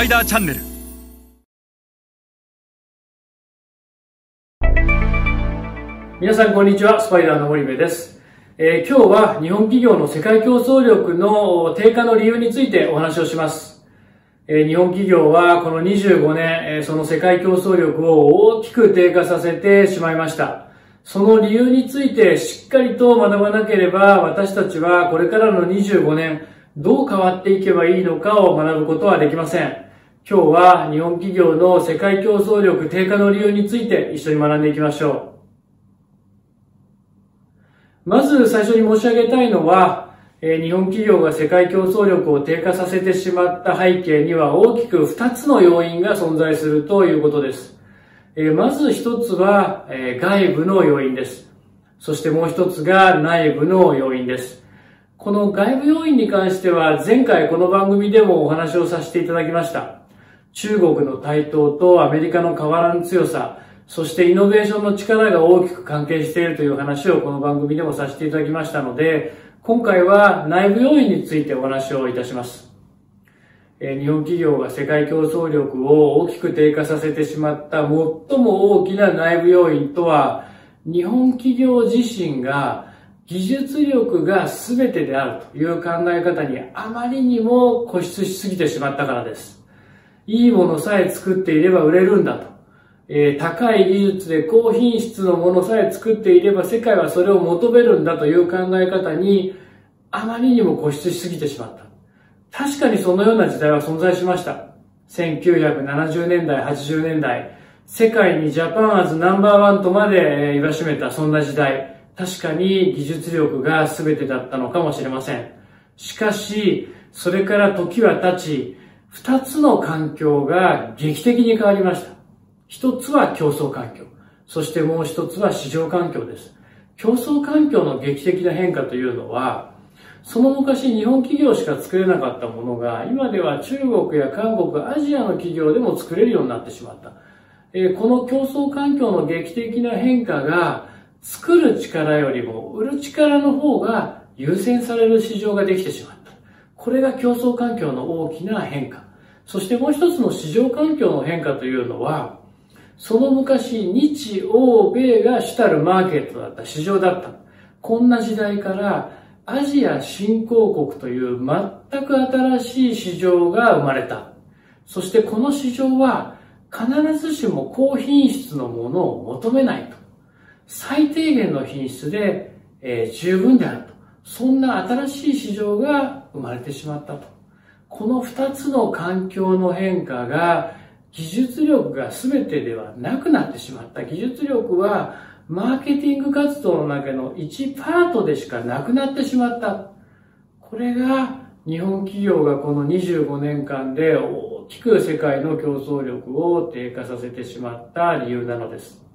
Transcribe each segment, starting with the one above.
パイダーチャンネル皆さんこんにちは、スパイダーの森部です。えー今日は日本企業の世界競争力の低下の理由についてお話をします。えー日本企業はこの25年、えーその世界競争力を大きく低下させてしまいました。その理由についてしっかりと学ばなければ私たちはこれからの25年どう変わっていけばいいのかを学ぶことはできません。今日は日本企業の世界競争力低下の理由について一緒に学んでいきましょう。まず最初に申し上げたいのは、日本企業が世界競争力を低下させてしまった背景には大きく2つの要因が存在するということです。まず1つは、外部の要因です。そしてもう1つが内部の要因です。この外部要因に関しては前回この番組でもお話をさせていただきました。中国の台頭とアメリカの変わらぬ強さ、そしてイノベーションの力が大きく関係しているという話をこの番組でもさせていただきましたので、今回は内部要因についてお話をいたします。日本企業が世界競争力を大きく低下させてしまった最も大きな内部要因とは、日本企業自身が技術力が全てであるという考え方にあまりにも固執しすぎてしまったからです。いいものさえ作っていれば売れるんだと。えー高い技術で高品質のものさえ作っていれば世界はそれを求めるんだという考え方にあまりにも固執しすぎてしまった。確かにそのような時代は存在しました。1970年代、80年代、世界にジャパンアズナンバーワンとまでえー言わしめたそんな時代、確かに技術力が全てだったのかもしれません。しかし、それから時は経ち、二つの環境が劇的に変わりました。一つは競争環境。そしてもう一つは市場環境です。競争環境の劇的な変化というのは、その昔日本企業しか作れなかったものが、今では中国や韓国、アジアの企業でも作れるようになってしまった。えーこの競争環境の劇的な変化が、作る力よりも売る力の方が優先される市場ができてしまった。これが競争環境の大きな変化。そしてもう一つの市場環境の変化というのは、その昔、日、欧、米が主たるマーケットだった、市場だった。こんな時代から、アジア新興国という全く新しい市場が生まれた。そしてこの市場は、必ずしも高品質のものを求めないと。最低限の品質で、えー十分であると。そんな新しい市場が生まれてしまったと。この二つの環境の変化が技術力が全てではなくなってしまった。技術力はマーケティング活動の中の1パートでしかなくなってしまった。これが日本企業がこの25年間で大きく世界の競争力を低下させてしまった理由なのです。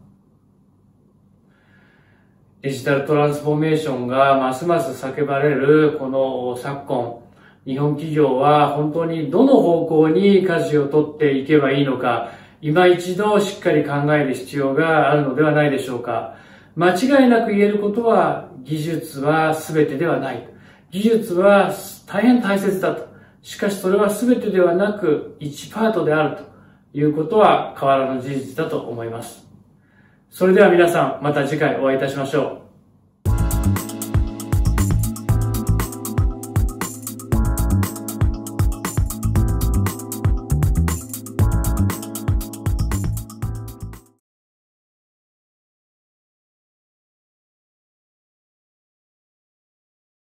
デジタルトランスフォーメーションがますます叫ばれるこの昨今、日本企業は本当にどの方向に舵を取っていけばいいのか、今一度しっかり考える必要があるのではないでしょうか。間違いなく言えることは、技術は全てではない。技術は大変大切だと。しかしそれは全てではなく、1パートであるということは変わらぬ事実だと思います。それでは皆さん、また次回お会いいたしましょう。